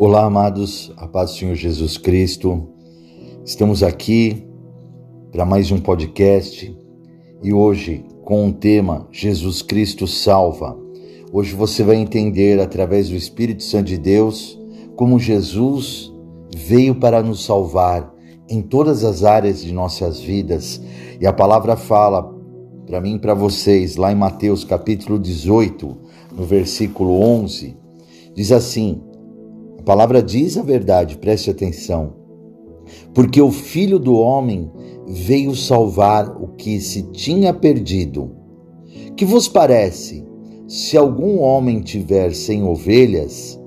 Olá, amados, a paz do Senhor Jesus Cristo. Estamos aqui para mais um podcast e hoje com o tema Jesus Cristo salva. Hoje você vai entender através do Espírito Santo de Deus como Jesus veio para nos salvar em todas as áreas de nossas vidas. E a palavra fala para mim e para vocês lá em Mateus capítulo 18, no versículo 11, diz assim: palavra diz a verdade, preste atenção. Porque o Filho do Homem veio salvar o que se tinha perdido. Que vos parece, se algum homem tiver cem ovelhas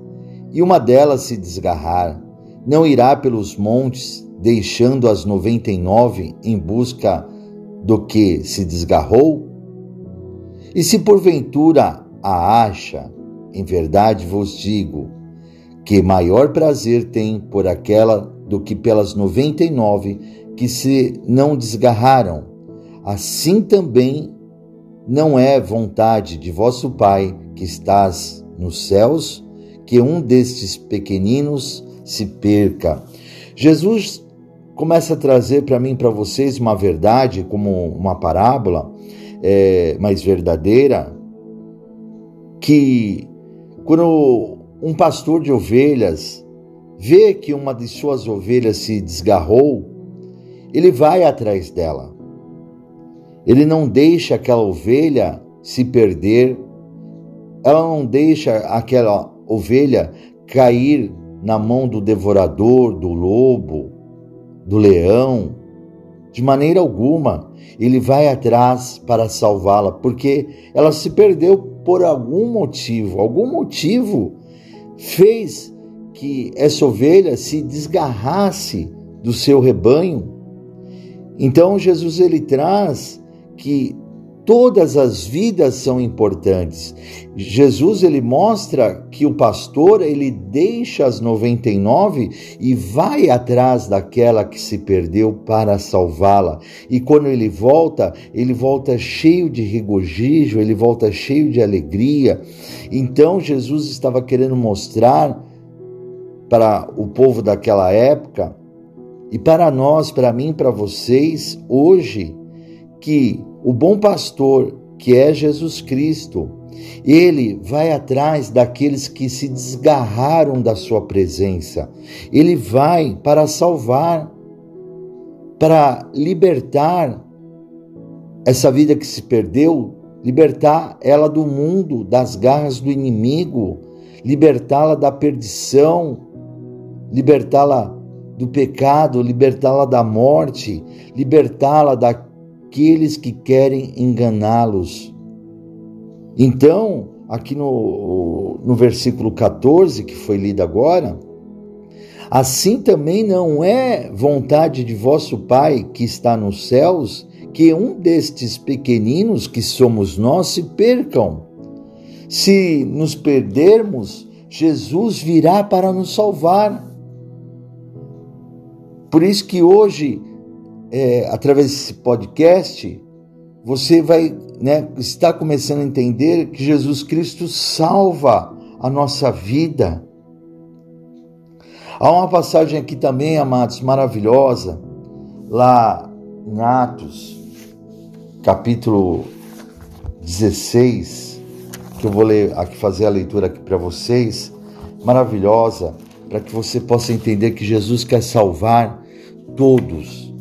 e uma delas se desgarrar, não irá pelos montes, deixando as noventa e nove em busca do que se desgarrou? E se porventura a acha, em verdade vos digo, que maior prazer tem por aquela do que pelas noventa e nove que se não desgarraram. Assim também não é vontade de vosso Pai que estás nos céus que um destes pequeninos se perca. Jesus começa a trazer para mim, para vocês, uma verdade, como uma parábola é, mais verdadeira, que quando um pastor de ovelhas vê que uma de suas ovelhas se desgarrou, ele vai atrás dela. Ele não deixa aquela ovelha se perder, ela não deixa aquela ovelha cair na mão do devorador, do lobo, do leão. De maneira alguma, ele vai atrás para salvá-la, porque ela se perdeu por algum motivo. Algum motivo fez que essa ovelha se desgarrasse do seu rebanho. Então Jesus ele traz que todas as vidas são importantes. Jesus ele mostra que o pastor ele deixa as 99 e vai atrás daquela que se perdeu para salvá-la. E quando ele volta, ele volta cheio de regozijo, ele volta cheio de alegria. Então Jesus estava querendo mostrar para o povo daquela época e para nós, para mim, para vocês hoje que o bom pastor, que é Jesus Cristo, ele vai atrás daqueles que se desgarraram da sua presença. Ele vai para salvar, para libertar essa vida que se perdeu, libertar ela do mundo, das garras do inimigo, libertá-la da perdição, libertá-la do pecado, libertá-la da morte, libertá-la da aqueles que querem enganá-los. Então, aqui no, no versículo 14, que foi lido agora, assim também não é vontade de vosso Pai que está nos céus que um destes pequeninos que somos nós se percam. Se nos perdermos, Jesus virá para nos salvar. Por isso que hoje é, através desse podcast, você vai né, estar começando a entender que Jesus Cristo salva a nossa vida. Há uma passagem aqui também, amados, maravilhosa, lá em Atos, capítulo 16, que eu vou ler aqui, fazer a leitura aqui para vocês, maravilhosa, para que você possa entender que Jesus quer salvar todos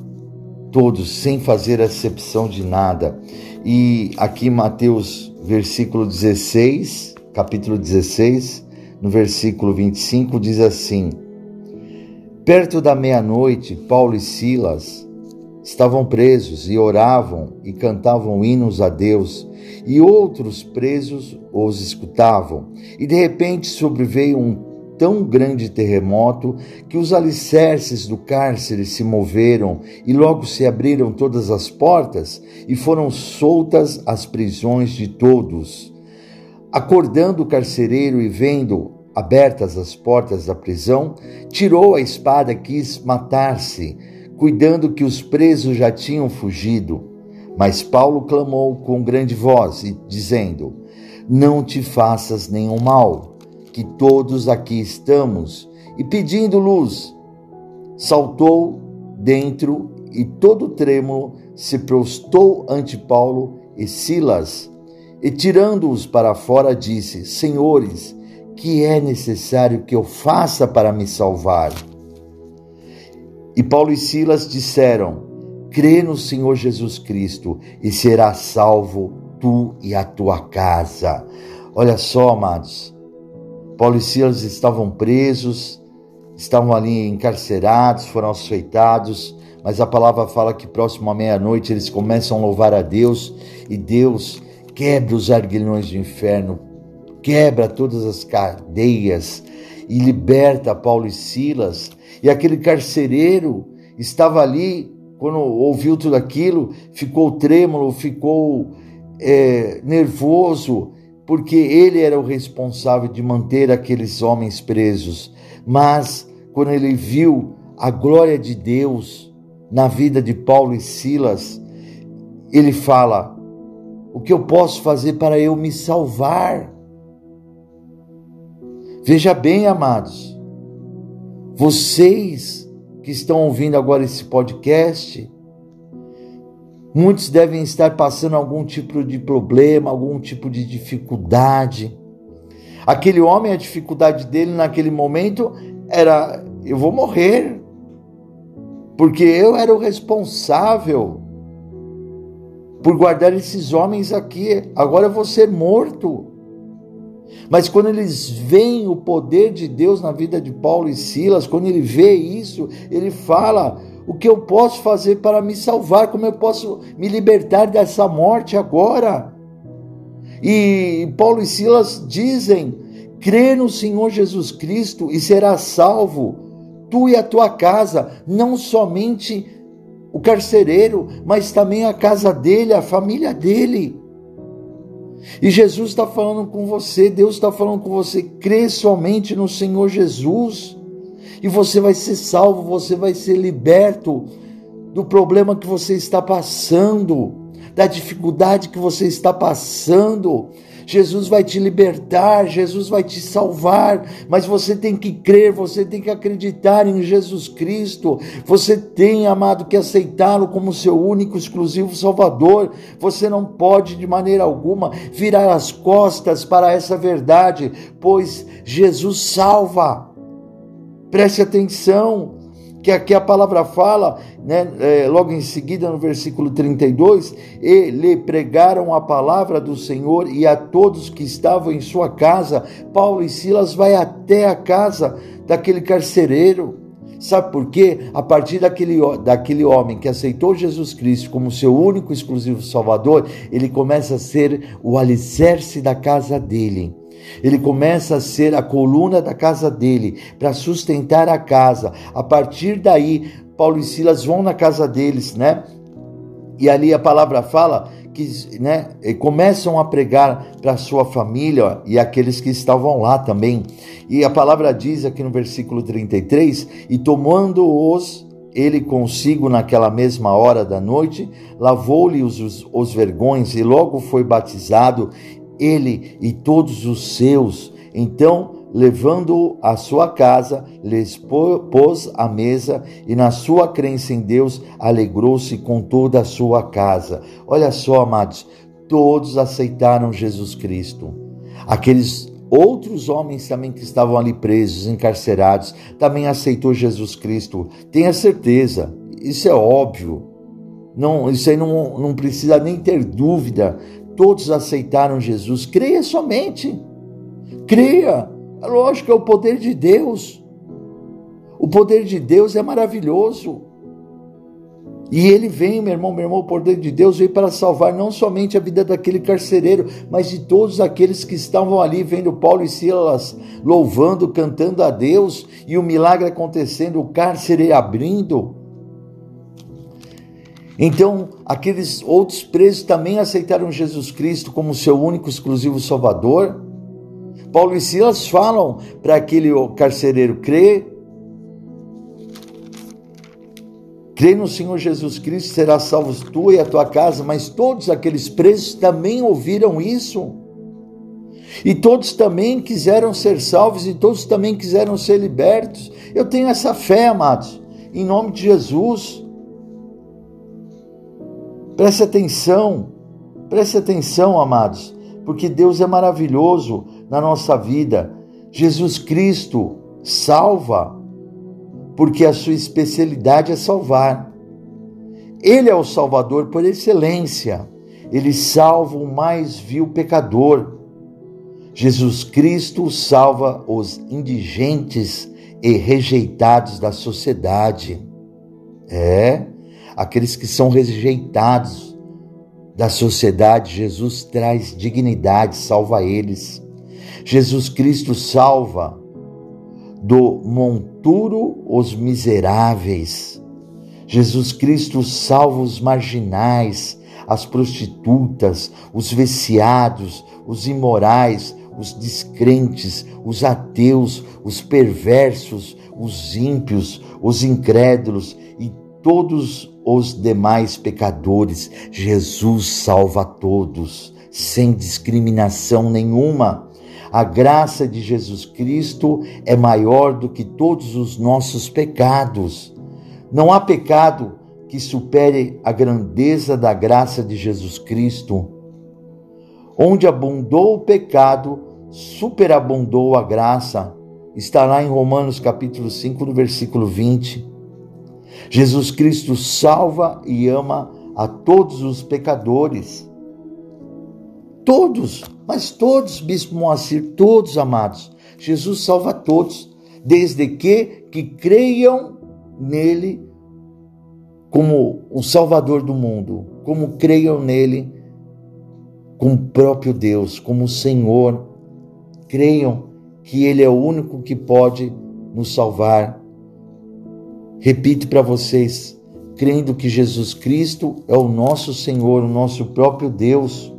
todos, sem fazer acepção de nada. E aqui Mateus, versículo 16, capítulo 16, no versículo 25, diz assim: Perto da meia-noite, Paulo e Silas estavam presos e oravam e cantavam hinos a Deus, e outros presos os escutavam. E de repente sobreveio um tão grande terremoto que os alicerces do cárcere se moveram e logo se abriram todas as portas e foram soltas as prisões de todos. Acordando o carcereiro e vendo abertas as portas da prisão, tirou a espada e quis matar-se, cuidando que os presos já tinham fugido. Mas Paulo clamou com grande voz, dizendo: Não te faças nenhum mal que todos aqui estamos e pedindo luz, saltou dentro e todo trêmulo se prostou ante Paulo e Silas, e tirando-os para fora, disse: Senhores, que é necessário que eu faça para me salvar? E Paulo e Silas disseram: Crê no Senhor Jesus Cristo e serás salvo tu e a tua casa. Olha só, amados. Silas estavam presos, estavam ali encarcerados, foram açoitados, mas a palavra fala que próximo à meia-noite eles começam a louvar a Deus e Deus quebra os arguilhões do inferno, quebra todas as cadeias e liberta Paulo e Silas. E aquele carcereiro estava ali, quando ouviu tudo aquilo, ficou trêmulo, ficou é, nervoso, porque ele era o responsável de manter aqueles homens presos. Mas quando ele viu a glória de Deus, na vida de Paulo e Silas, ele fala: O que eu posso fazer para eu me salvar? Veja bem, amados, vocês que estão ouvindo agora esse podcast, muitos devem estar passando algum tipo de problema, algum tipo de dificuldade. Aquele homem, a dificuldade dele naquele momento era: eu vou morrer porque eu era o responsável por guardar esses homens aqui. Agora eu vou ser morto. Mas quando eles veem o poder de Deus na vida de Paulo e Silas, quando ele vê isso, ele fala: o que eu posso fazer para me salvar? Como eu posso me libertar dessa morte agora? E Paulo e Silas dizem: crê no Senhor Jesus Cristo e será salvo tu e a tua casa, não somente o carcereiro, mas também a casa dele, a família dele. E Jesus está falando com você, Deus está falando com você, crê somente no Senhor Jesus, e você vai ser salvo, você vai ser liberto do problema que você está passando, da dificuldade que você está passando. Jesus vai te libertar, Jesus vai te salvar, mas você tem que crer, você tem que acreditar em Jesus Cristo. Você tem, amado, que aceitá-lo como seu único, exclusivo Salvador. Você não pode, de maneira alguma, virar as costas para essa verdade, pois Jesus salva. Preste atenção que aqui a palavra fala, né, é, logo em seguida no versículo 32, e lhe pregaram a palavra do Senhor e a todos que estavam em sua casa. Paulo e Silas vai até a casa daquele carcereiro. Sabe por quê? A partir daquele, daquele homem que aceitou Jesus Cristo como seu único exclusivo Salvador, ele começa a ser o alicerce da casa dele. Ele começa a ser a coluna da casa dele para sustentar a casa. A partir daí, Paulo e Silas vão na casa deles, né? E ali a palavra fala que né, começam a pregar para sua família e aqueles que estavam lá também. E a palavra diz aqui no versículo 33: E tomando-os ele consigo naquela mesma hora da noite, lavou-lhe os, os, os vergões e logo foi batizado ele e todos os seus. Então, levando-o à sua casa, lhes pôs a mesa e, na sua crença em Deus, alegrou-se com toda a sua casa. Olha só, amados, todos aceitaram Jesus Cristo. Aqueles outros homens também que estavam ali presos, encarcerados, também aceitou Jesus Cristo. Tenha certeza, isso é óbvio. Não, isso aí não, não precisa nem ter dúvida todos aceitaram Jesus. Creia somente. Creia. É lógico, é o poder de Deus. O poder de Deus é maravilhoso. E ele vem, meu irmão, meu irmão, o poder de Deus veio para salvar não somente a vida daquele carcereiro, mas de todos aqueles que estavam ali vendo Paulo e Silas louvando, cantando a Deus e o milagre acontecendo, o cárcere abrindo. Então, aqueles outros presos também aceitaram Jesus Cristo como seu único exclusivo Salvador. Paulo e Silas falam para aquele carcereiro crer. Crê no Senhor Jesus Cristo, será salvo tu e a tua casa, mas todos aqueles presos também ouviram isso. E todos também quiseram ser salvos e todos também quiseram ser libertos. Eu tenho essa fé, amados, em nome de Jesus. Preste atenção, preste atenção, amados, porque Deus é maravilhoso na nossa vida. Jesus Cristo salva, porque a sua especialidade é salvar. Ele é o Salvador por excelência. Ele salva o mais vil pecador. Jesus Cristo salva os indigentes e rejeitados da sociedade. É, aqueles que são rejeitados da sociedade, Jesus traz dignidade, salva eles. Jesus Cristo salva do monturo os miseráveis. Jesus Cristo salva os marginais, as prostitutas, os viciados, os imorais, os descrentes, os ateus, os perversos, os ímpios, os incrédulos e todos os demais pecadores. Jesus salva todos, sem discriminação nenhuma. A graça de Jesus Cristo é maior do que todos os nossos pecados. Não há pecado que supere a grandeza da graça de Jesus Cristo. Onde abundou o pecado, superabundou a graça. Está lá em Romanos capítulo 5, no versículo 20. Jesus Cristo salva e ama a todos os pecadores. Todos, mas todos, Bispo Moacir, todos amados. Jesus salva todos, desde que que creiam nele como o Salvador do mundo, como creiam nele como próprio Deus, como Senhor. Creiam que ele é o único que pode nos salvar Repito para vocês, crendo que Jesus Cristo é o nosso Senhor, o nosso próprio Deus.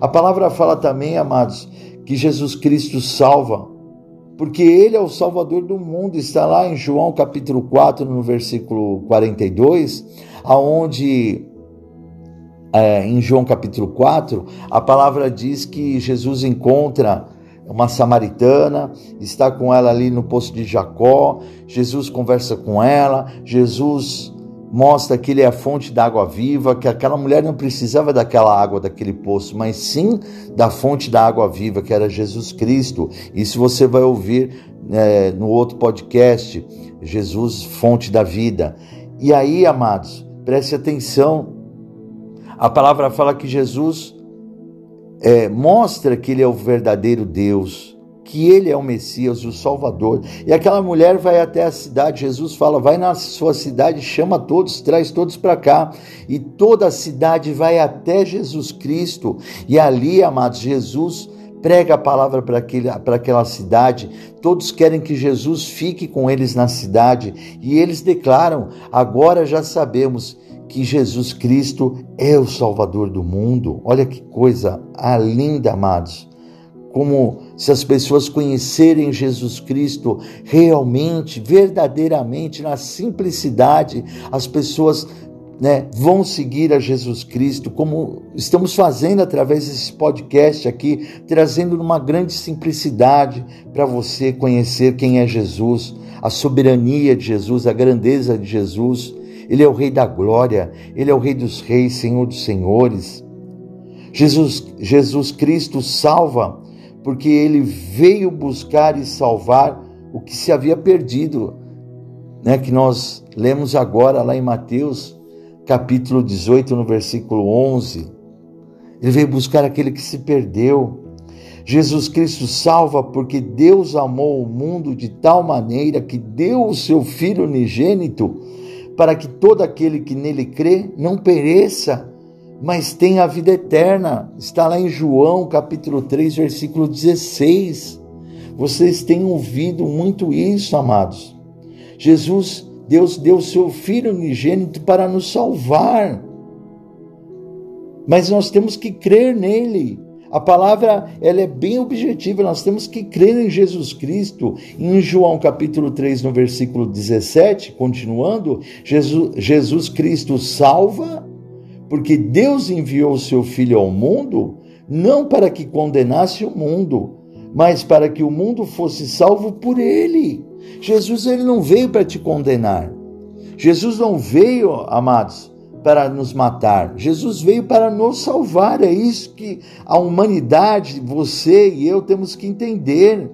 A palavra fala também, amados, que Jesus Cristo salva, porque Ele é o Salvador do mundo. Está lá em João capítulo 4, no versículo 42, aonde é, em João capítulo 4, a palavra diz que Jesus encontra uma samaritana, está com ela ali no poço de Jacó. Jesus conversa com ela, Jesus mostra que ele é a fonte da água viva, que aquela mulher não precisava daquela água daquele poço, mas sim da fonte da água viva, que era Jesus Cristo. Isso você vai ouvir é, no outro podcast, Jesus, fonte da vida. E aí, amados, preste atenção. A palavra fala que Jesus é, mostra que ele é o verdadeiro Deus, que ele é o Messias, o Salvador. E aquela mulher vai até a cidade, Jesus fala: vai na sua cidade, chama todos, traz todos para cá. E toda a cidade vai até Jesus Cristo. E ali, amados, Jesus prega a palavra para aquela cidade. Todos querem que Jesus fique com eles na cidade. E eles declaram: agora já sabemos que Jesus Cristo é o Salvador do mundo. Olha que coisa linda, amados. Como se as pessoas conhecerem Jesus Cristo realmente, verdadeiramente, na simplicidade, as pessoas né, vão seguir a Jesus Cristo, como estamos fazendo através desse podcast aqui, trazendo uma grande simplicidade para você conhecer quem é Jesus, a soberania de Jesus, a grandeza de Jesus ele é o Rei da glória, Ele é o Rei dos reis, Senhor dos senhores. Jesus, Jesus Cristo salva, porque Ele veio buscar e salvar o que se havia perdido, né? que nós lemos agora lá em Mateus, capítulo 18, no versículo 11. Ele veio buscar aquele que se perdeu. Jesus Cristo salva porque Deus amou o mundo de tal maneira que deu o seu Filho unigênito para que todo aquele que nele crê não pereça, mas tenha a vida eterna. Está lá em João, capítulo 3, versículo 16. Vocês têm ouvido muito isso, amados. Jesus, Deus deu seu filho unigênito para nos salvar. Mas nós temos que crer nele. A palavra ela é bem objetiva, nós temos que crer em Jesus Cristo. Em João capítulo 3, no versículo 17, continuando, Jesus, Jesus Cristo salva, porque Deus enviou o seu Filho ao mundo, não para que condenasse o mundo, mas para que o mundo fosse salvo por ele. Jesus ele não veio para te condenar. Jesus não veio, amados, para nos matar. Jesus veio para nos salvar. É isso que a humanidade, você e eu temos que entender.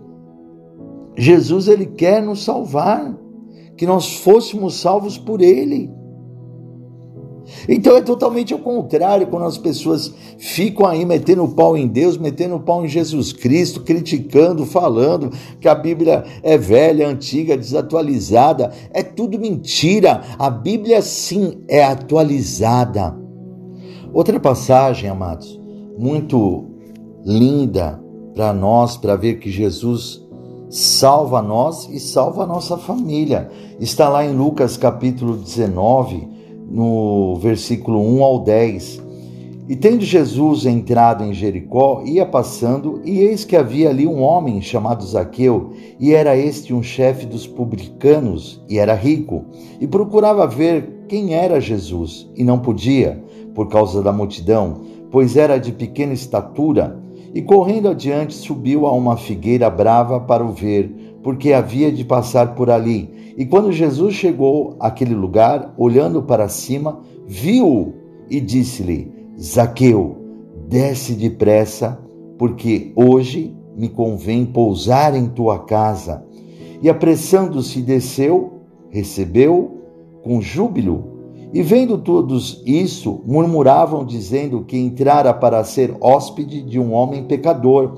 Jesus ele quer nos salvar, que nós fôssemos salvos por ele. Então é totalmente ao contrário quando as pessoas ficam aí metendo o pau em Deus, metendo o pau em Jesus Cristo, criticando, falando que a Bíblia é velha, antiga, desatualizada. É tudo mentira. A Bíblia sim é atualizada. Outra passagem, amados, muito linda para nós, para ver que Jesus salva nós e salva a nossa família. Está lá em Lucas capítulo 19, no versículo 1 ao 10. E tendo Jesus entrado em Jericó, ia passando, e eis que havia ali um homem chamado Zaqueu, e era este um chefe dos publicanos, e era rico, e procurava ver quem era Jesus, e não podia, por causa da multidão, pois era de pequena estatura, e correndo adiante subiu a uma figueira brava para o ver, porque havia de passar por ali. E quando Jesus chegou àquele lugar, olhando para cima, viu-o e disse-lhe: Zaqueu, desce depressa, porque hoje me convém pousar em tua casa. E apressando-se, desceu, recebeu com júbilo. E vendo todos isso, murmuravam, dizendo que entrara para ser hóspede de um homem pecador.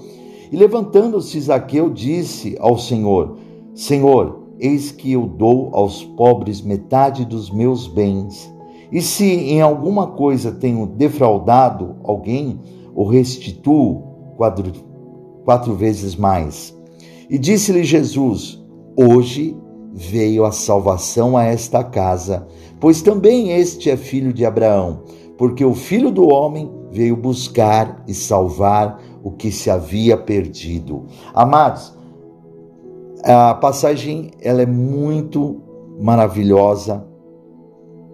E levantando-se, Zaqueu disse ao Senhor: Senhor, Eis que eu dou aos pobres metade dos meus bens. E se em alguma coisa tenho defraudado alguém, o restituo quatro, quatro vezes mais. E disse-lhe Jesus: Hoje veio a salvação a esta casa, pois também este é filho de Abraão, porque o filho do homem veio buscar e salvar o que se havia perdido. Amados, a passagem ela é muito maravilhosa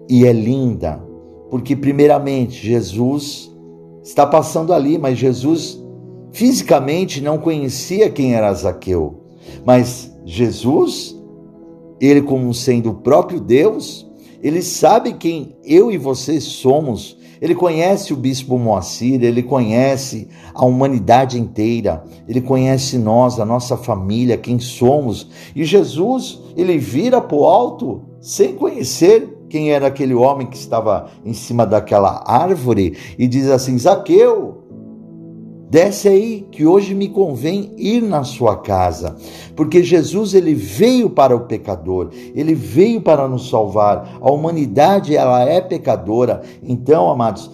e é linda, porque primeiramente Jesus está passando ali, mas Jesus fisicamente não conhecia quem era Zaqueu. Mas Jesus, ele como sendo o próprio Deus, ele sabe quem eu e você somos ele conhece o bispo Moacir, ele conhece a humanidade inteira, ele conhece nós, a nossa família, quem somos. E Jesus, ele vira para o alto sem conhecer quem era aquele homem que estava em cima daquela árvore e diz assim: Zaqueu, Desce aí que hoje me convém ir na sua casa, porque Jesus ele veio para o pecador, ele veio para nos salvar. A humanidade ela é pecadora. Então, amados,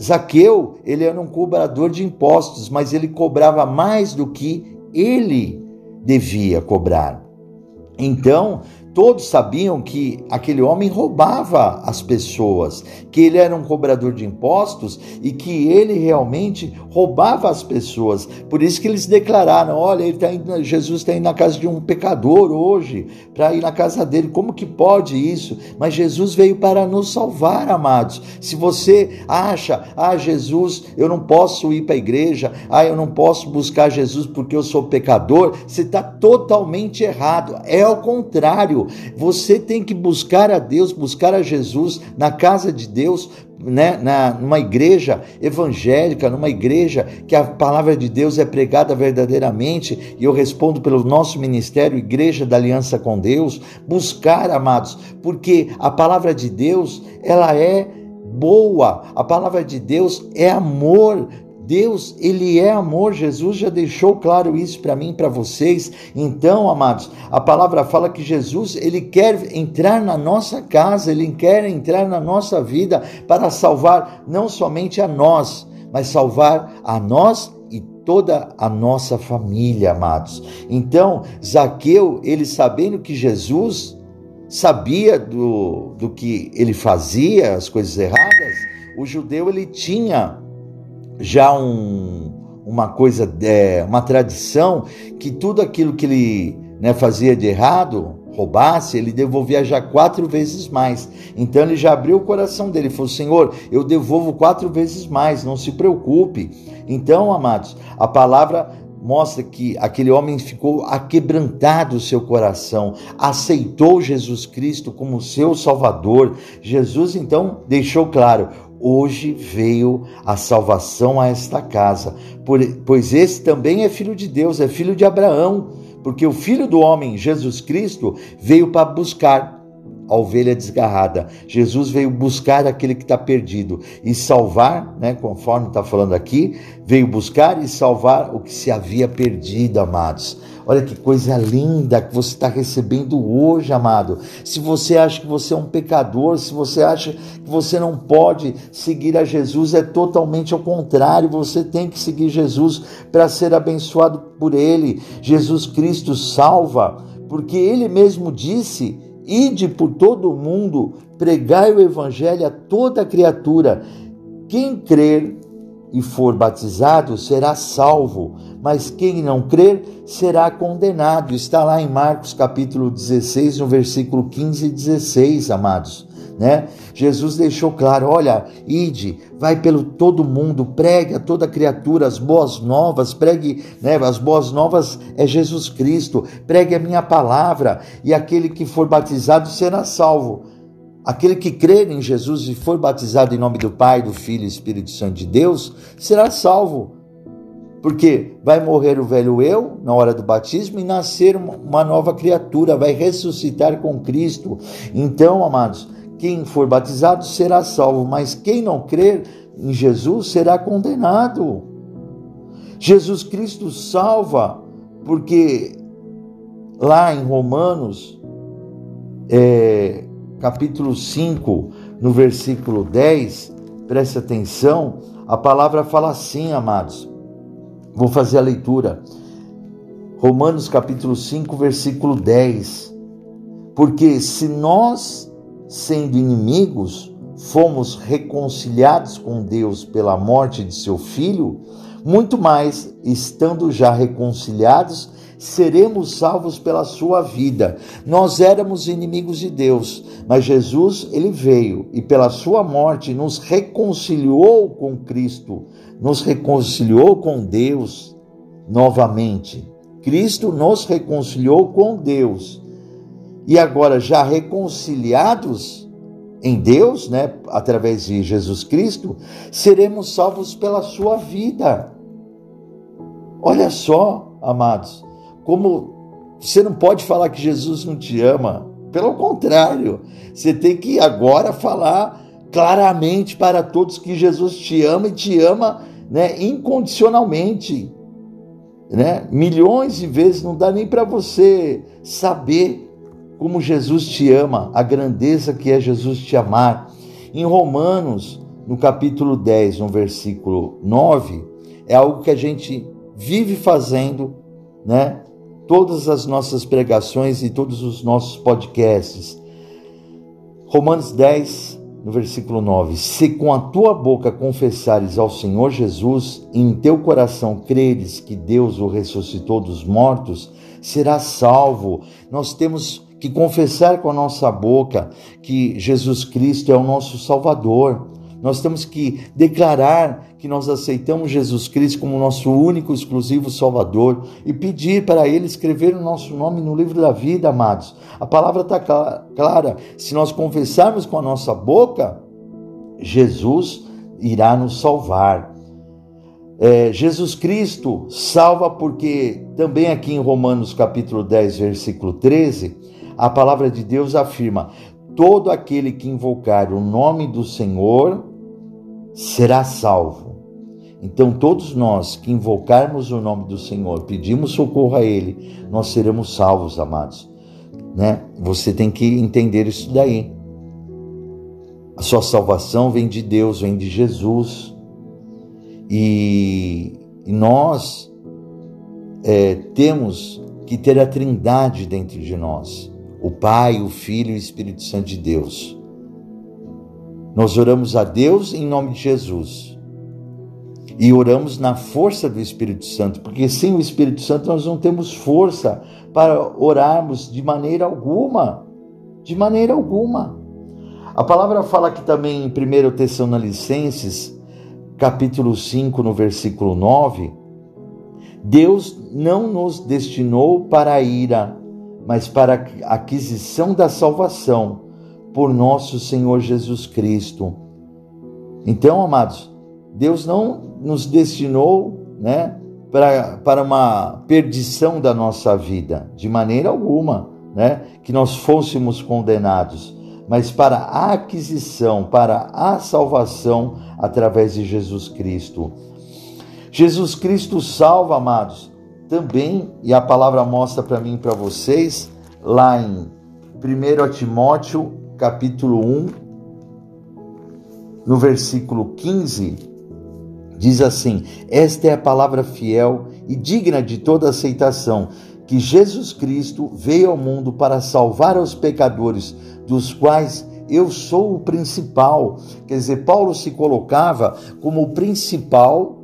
Zaqueu, ele era um cobrador de impostos, mas ele cobrava mais do que ele devia cobrar. Então, Todos sabiam que aquele homem roubava as pessoas, que ele era um cobrador de impostos e que ele realmente roubava as pessoas. Por isso que eles declararam: olha, tá indo, Jesus está indo na casa de um pecador hoje, para ir na casa dele. Como que pode isso? Mas Jesus veio para nos salvar, amados. Se você acha, ah, Jesus, eu não posso ir para a igreja, ah, eu não posso buscar Jesus porque eu sou pecador, você está totalmente errado. É ao contrário. Você tem que buscar a Deus, buscar a Jesus na casa de Deus, né, na, numa igreja evangélica, numa igreja que a palavra de Deus é pregada verdadeiramente, e eu respondo pelo nosso ministério, Igreja da Aliança com Deus, buscar, amados, porque a palavra de Deus, ela é boa, a palavra de Deus é amor, Deus, ele é amor. Jesus já deixou claro isso para mim, para vocês. Então, amados, a palavra fala que Jesus, ele quer entrar na nossa casa, ele quer entrar na nossa vida para salvar não somente a nós, mas salvar a nós e toda a nossa família, amados. Então, Zaqueu, ele sabendo que Jesus sabia do, do que ele fazia, as coisas erradas, o judeu ele tinha já um, uma coisa, é, uma tradição, que tudo aquilo que ele né, fazia de errado, roubasse, ele devolvia já quatro vezes mais. Então ele já abriu o coração dele, falou: Senhor, eu devolvo quatro vezes mais, não se preocupe. Então, amados, a palavra mostra que aquele homem ficou aquebrantado o seu coração, aceitou Jesus Cristo como seu Salvador. Jesus então deixou claro: hoje veio a salvação a esta casa, pois esse também é filho de Deus, é filho de Abraão, porque o filho do homem, Jesus Cristo, veio para buscar a ovelha desgarrada. Jesus veio buscar aquele que está perdido e salvar, né, conforme está falando aqui, veio buscar e salvar o que se havia perdido, amados. Olha que coisa linda que você está recebendo hoje, amado. Se você acha que você é um pecador, se você acha que você não pode seguir a Jesus, é totalmente ao contrário. Você tem que seguir Jesus para ser abençoado por Ele. Jesus Cristo salva, porque Ele mesmo disse Ide por todo o mundo, pregai o evangelho a toda criatura. Quem crer e for batizado será salvo, mas quem não crer será condenado. Está lá em Marcos capítulo 16, no versículo 15 e 16, amados né? Jesus deixou claro: olha, ide, vai pelo todo mundo, pregue a toda criatura as boas novas, pregue, né? As boas novas é Jesus Cristo, pregue a minha palavra, e aquele que for batizado será salvo. Aquele que crer em Jesus e for batizado em nome do Pai, do Filho e Espírito Santo de Deus, será salvo. Porque vai morrer o velho eu na hora do batismo e nascer uma nova criatura, vai ressuscitar com Cristo. Então, amados, quem for batizado será salvo, mas quem não crer em Jesus será condenado. Jesus Cristo salva, porque lá em Romanos, é, capítulo 5, no versículo 10, preste atenção, a palavra fala assim, amados. Vou fazer a leitura. Romanos capítulo 5, versículo 10. Porque se nós sendo inimigos, fomos reconciliados com Deus pela morte de seu filho, muito mais, estando já reconciliados, seremos salvos pela sua vida. Nós éramos inimigos de Deus, mas Jesus, ele veio e pela sua morte nos reconciliou com Cristo, nos reconciliou com Deus novamente. Cristo nos reconciliou com Deus e agora já reconciliados em Deus, né, através de Jesus Cristo, seremos salvos pela sua vida. Olha só, amados, como você não pode falar que Jesus não te ama. Pelo contrário, você tem que agora falar claramente para todos que Jesus te ama e te ama, né, incondicionalmente. Né? Milhões de vezes não dá nem para você saber como Jesus te ama, a grandeza que é Jesus te amar. Em Romanos, no capítulo 10, no versículo 9, é algo que a gente vive fazendo, né? Todas as nossas pregações e todos os nossos podcasts. Romanos 10, no versículo 9: Se com a tua boca confessares ao Senhor Jesus e em teu coração creres que Deus o ressuscitou dos mortos, serás salvo. Nós temos que confessar com a nossa boca que Jesus Cristo é o nosso Salvador. Nós temos que declarar que nós aceitamos Jesus Cristo como nosso único, exclusivo Salvador e pedir para Ele escrever o nosso nome no livro da vida, amados. A palavra está clara. Se nós confessarmos com a nossa boca, Jesus irá nos salvar. É, Jesus Cristo salva porque também aqui em Romanos capítulo 10, versículo 13, a palavra de Deus afirma: todo aquele que invocar o nome do Senhor será salvo. Então, todos nós que invocarmos o nome do Senhor, pedimos socorro a Ele, nós seremos salvos, amados. Né? Você tem que entender isso daí. A sua salvação vem de Deus, vem de Jesus. E, nós é, temos que ter a Trindade dentro de nós o Pai, o Filho e o Espírito Santo de Deus. Nós oramos a Deus em nome de Jesus. E oramos na força do Espírito Santo, porque sem o Espírito Santo nós não temos força para orarmos de maneira alguma. De maneira alguma. A palavra fala aqui também em 1 Tessalonicenses, capítulo 5, no versículo 9, Deus não nos destinou para a ira, mas para a aquisição da salvação por nosso Senhor Jesus Cristo. Então, amados, Deus não nos destinou, né, para, para uma perdição da nossa vida, de maneira alguma, né, que nós fôssemos condenados, mas para a aquisição, para a salvação através de Jesus Cristo. Jesus Cristo salva, amados, também, e a palavra mostra para mim e para vocês, lá em 1 Timóteo, capítulo 1, no versículo 15, diz assim: Esta é a palavra fiel e digna de toda aceitação, que Jesus Cristo veio ao mundo para salvar os pecadores, dos quais eu sou o principal. Quer dizer, Paulo se colocava como o principal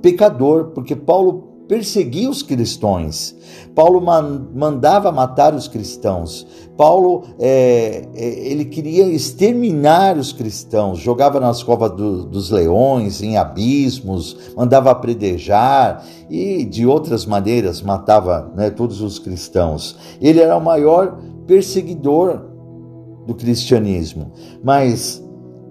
pecador, porque Paulo perseguia os cristãos. Paulo mandava matar os cristãos. Paulo é, é, ele queria exterminar os cristãos, jogava nas covas do, dos leões, em abismos, mandava apredejar e de outras maneiras matava né, todos os cristãos. Ele era o maior perseguidor do cristianismo. Mas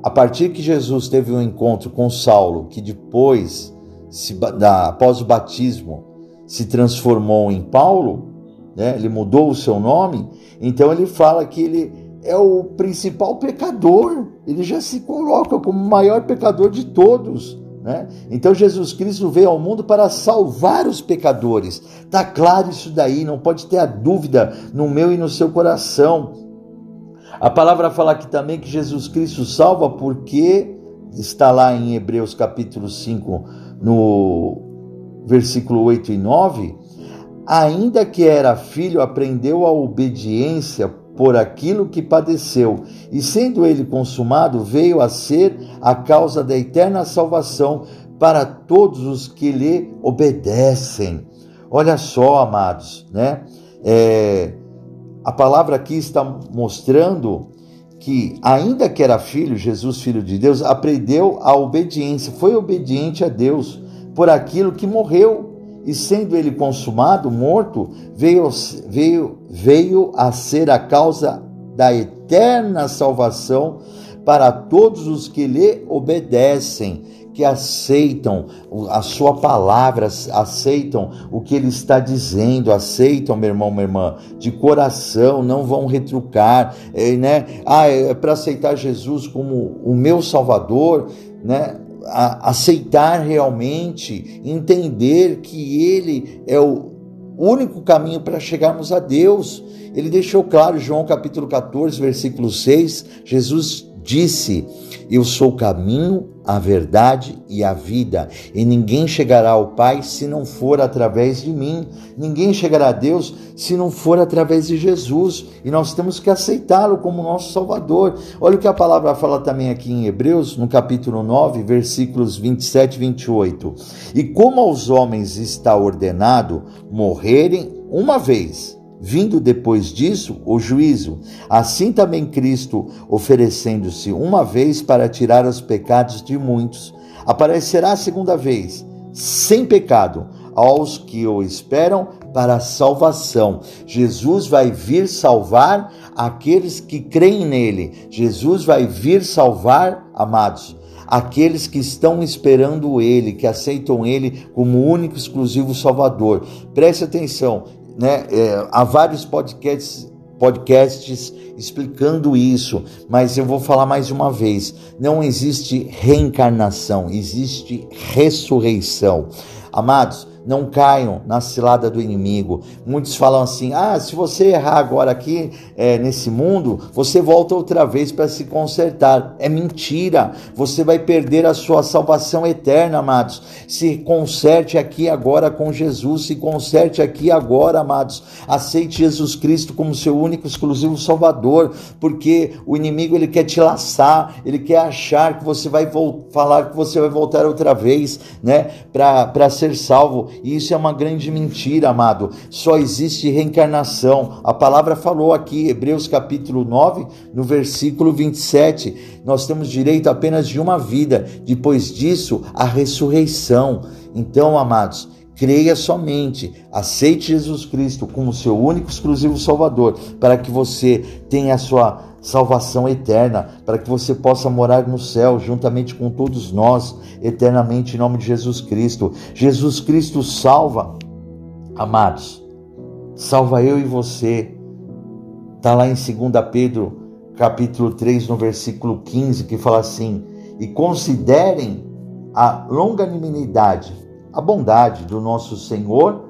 a partir que Jesus teve um encontro com Saulo, que depois se, da, após o batismo, se transformou em Paulo, né? ele mudou o seu nome, então ele fala que ele é o principal pecador, ele já se coloca como o maior pecador de todos. Né? Então Jesus Cristo veio ao mundo para salvar os pecadores. Tá claro isso daí, não pode ter a dúvida no meu e no seu coração. A palavra fala aqui também que Jesus Cristo salva porque está lá em Hebreus capítulo 5, no versículo 8 e 9, ainda que era filho, aprendeu a obediência por aquilo que padeceu, e sendo ele consumado, veio a ser a causa da eterna salvação para todos os que lhe obedecem. Olha só, amados, né? É, a palavra aqui está mostrando que, ainda que era filho, Jesus, filho de Deus, aprendeu a obediência, foi obediente a Deus por aquilo que morreu, e sendo ele consumado, morto, veio, veio, veio a ser a causa da eterna salvação para todos os que lhe obedecem que aceitam a sua palavra, aceitam o que ele está dizendo, aceitam, meu irmão, minha irmã, de coração, não vão retrucar, é, né? Ah, é para aceitar Jesus como o meu Salvador, né? Aceitar realmente, entender que Ele é o único caminho para chegarmos a Deus. Ele deixou claro, João capítulo 14, versículo 6, Jesus disse: Eu sou o caminho, a verdade e a vida, e ninguém chegará ao Pai se não for através de mim. Ninguém chegará a Deus se não for através de Jesus, e nós temos que aceitá-lo como nosso Salvador. Olha o que a palavra fala também aqui em Hebreus, no capítulo 9, versículos 27 e 28. E como aos homens está ordenado morrerem uma vez, vindo depois disso o juízo. Assim também Cristo, oferecendo-se uma vez para tirar os pecados de muitos, aparecerá a segunda vez, sem pecado, aos que o esperam para a salvação. Jesus vai vir salvar aqueles que creem nele. Jesus vai vir salvar, amados, aqueles que estão esperando ele, que aceitam ele como único exclusivo Salvador. Preste atenção, né? É, há vários podcasts, podcasts explicando isso, mas eu vou falar mais uma vez: não existe reencarnação, existe ressurreição. Amados, não caiam na cilada do inimigo. Muitos falam assim: ah, se você errar agora aqui é, nesse mundo, você volta outra vez para se consertar. É mentira. Você vai perder a sua salvação eterna, amados. Se conserte aqui agora com Jesus, se conserte aqui agora, amados. Aceite Jesus Cristo como seu único exclusivo Salvador, porque o inimigo ele quer te laçar, ele quer achar que você vai falar que você vai voltar outra vez, né, para ser salvo e isso é uma grande mentira, amado. Só existe reencarnação. A palavra falou aqui, Hebreus capítulo 9, no versículo 27. Nós temos direito apenas de uma vida, depois disso, a ressurreição. Então, amados, creia somente, aceite Jesus Cristo como seu único exclusivo Salvador, para que você tenha a sua salvação eterna, para que você possa morar no céu juntamente com todos nós, eternamente, em nome de Jesus Cristo. Jesus Cristo salva, amados, salva eu e você. Está lá em 2 Pedro, capítulo 3, no versículo 15, que fala assim: E considerem a longanimidade, a bondade do nosso Senhor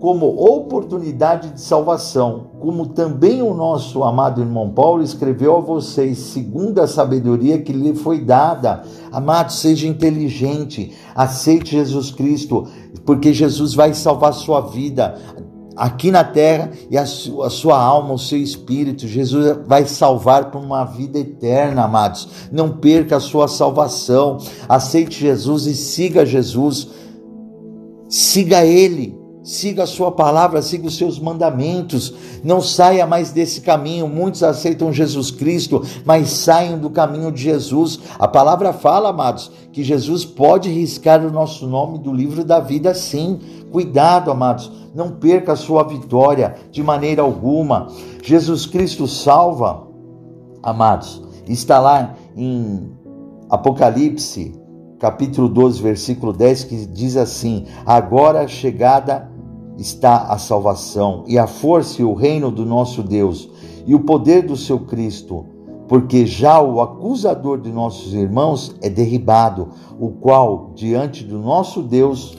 como oportunidade de salvação, como também o nosso amado irmão Paulo escreveu a vocês, segundo a sabedoria que lhe foi dada. Amado, seja inteligente, aceite Jesus Cristo, porque Jesus vai salvar sua vida aqui na terra e a sua, a sua, alma, o seu espírito. Jesus vai salvar para uma vida eterna, amados. Não perca a sua salvação. Aceite Jesus e siga Jesus. Siga Ele siga a sua palavra, siga os seus mandamentos, não saia mais desse caminho. Muitos aceitam Jesus Cristo, mas saem do caminho de Jesus. A palavra fala, amados, que Jesus pode riscar o nosso nome do livro da vida, sim. Cuidado, amados, não perca a sua vitória de maneira alguma. Jesus Cristo salva, amados, está lá em Apocalipse capítulo 12, versículo 10, que diz assim: Agora chegada está a salvação e a força e o reino do nosso Deus e o poder do seu Cristo, porque já o acusador de nossos irmãos é derribado, o qual diante do nosso Deus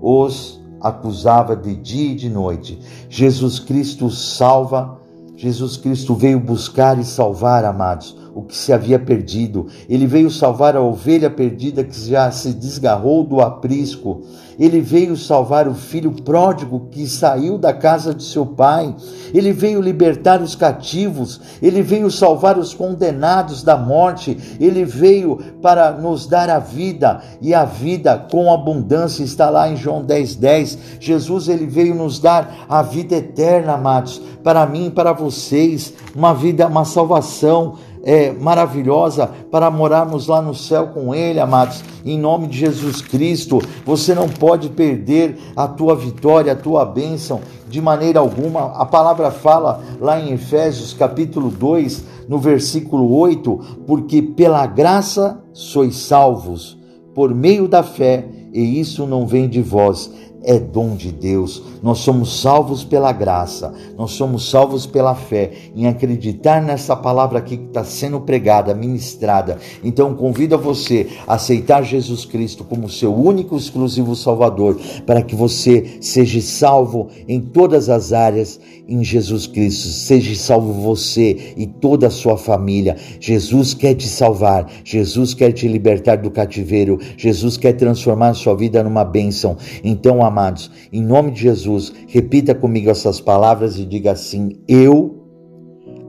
os acusava de dia e de noite. Jesus Cristo salva, Jesus Cristo veio buscar e salvar, amados o que se havia perdido. Ele veio salvar a ovelha perdida que já se desgarrou do aprisco. Ele veio salvar o filho pródigo que saiu da casa de seu pai. Ele veio libertar os cativos. Ele veio salvar os condenados da morte. Ele veio para nos dar a vida e a vida com abundância. Está lá em João 10, 10. Jesus ele veio nos dar a vida eterna, amados, para mim e para vocês, uma vida, uma salvação é, maravilhosa para morarmos lá no céu com Ele, amados, em nome de Jesus Cristo. Você não pode perder a tua vitória, a tua bênção de maneira alguma. A palavra fala lá em Efésios capítulo 2, no versículo 8: Porque pela graça sois salvos, por meio da fé, e isso não vem de vós, é dom de Deus. Nós somos salvos pela graça, nós somos salvos pela fé, em acreditar nessa palavra aqui que está sendo pregada, ministrada. Então, convido a você a aceitar Jesus Cristo como seu único exclusivo Salvador, para que você seja salvo em todas as áreas em Jesus Cristo. Seja salvo você e toda a sua família. Jesus quer te salvar, Jesus quer te libertar do cativeiro, Jesus quer transformar a sua vida numa bênção. Então, amados, em nome de Jesus, repita comigo essas palavras e diga assim: Eu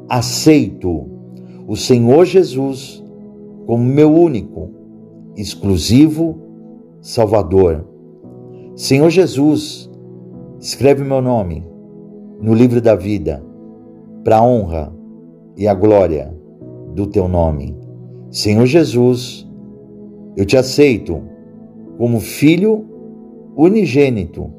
aceito o Senhor Jesus como meu único, exclusivo Salvador. Senhor Jesus, escreve meu nome no livro da vida, para a honra e a glória do teu nome. Senhor Jesus, eu te aceito como filho unigênito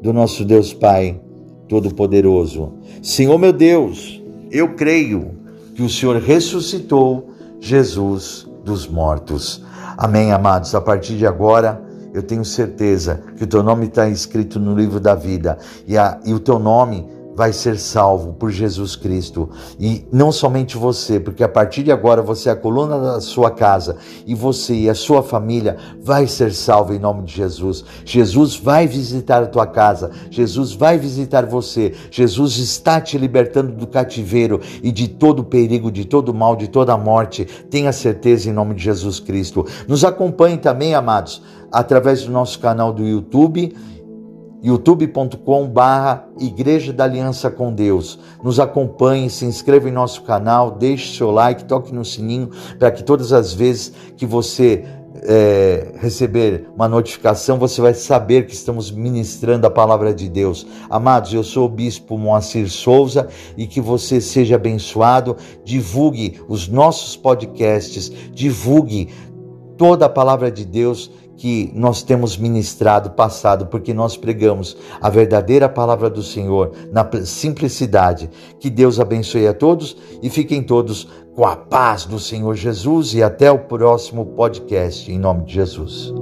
do nosso Deus Pai Todo-Poderoso. Senhor meu Deus, eu creio que o Senhor ressuscitou Jesus dos mortos. Amém, amados. A partir de agora, eu tenho certeza que o teu nome está escrito no livro da vida e, a, e o teu nome vai ser salvo por Jesus Cristo. E não somente você, porque a partir de agora você é a coluna da sua casa e você e a sua família vai ser salvo em nome de Jesus. Jesus vai visitar a tua casa, Jesus vai visitar você. Jesus está te libertando do cativeiro e de todo perigo, de todo mal, de toda morte. Tenha certeza em nome de Jesus Cristo. Nos acompanhe também, amados, através do nosso canal do YouTube youtube.com barra Igreja da Aliança com Deus. Nos acompanhe, se inscreva em nosso canal, deixe seu like, toque no sininho para que todas as vezes que você é, receber uma notificação, você vai saber que estamos ministrando a palavra de Deus. Amados, eu sou o bispo Moacir Souza e que você seja abençoado. Divulgue os nossos podcasts, divulgue toda a palavra de Deus que nós temos ministrado, passado, porque nós pregamos a verdadeira palavra do Senhor na simplicidade. Que Deus abençoe a todos e fiquem todos com a paz do Senhor Jesus e até o próximo podcast, em nome de Jesus.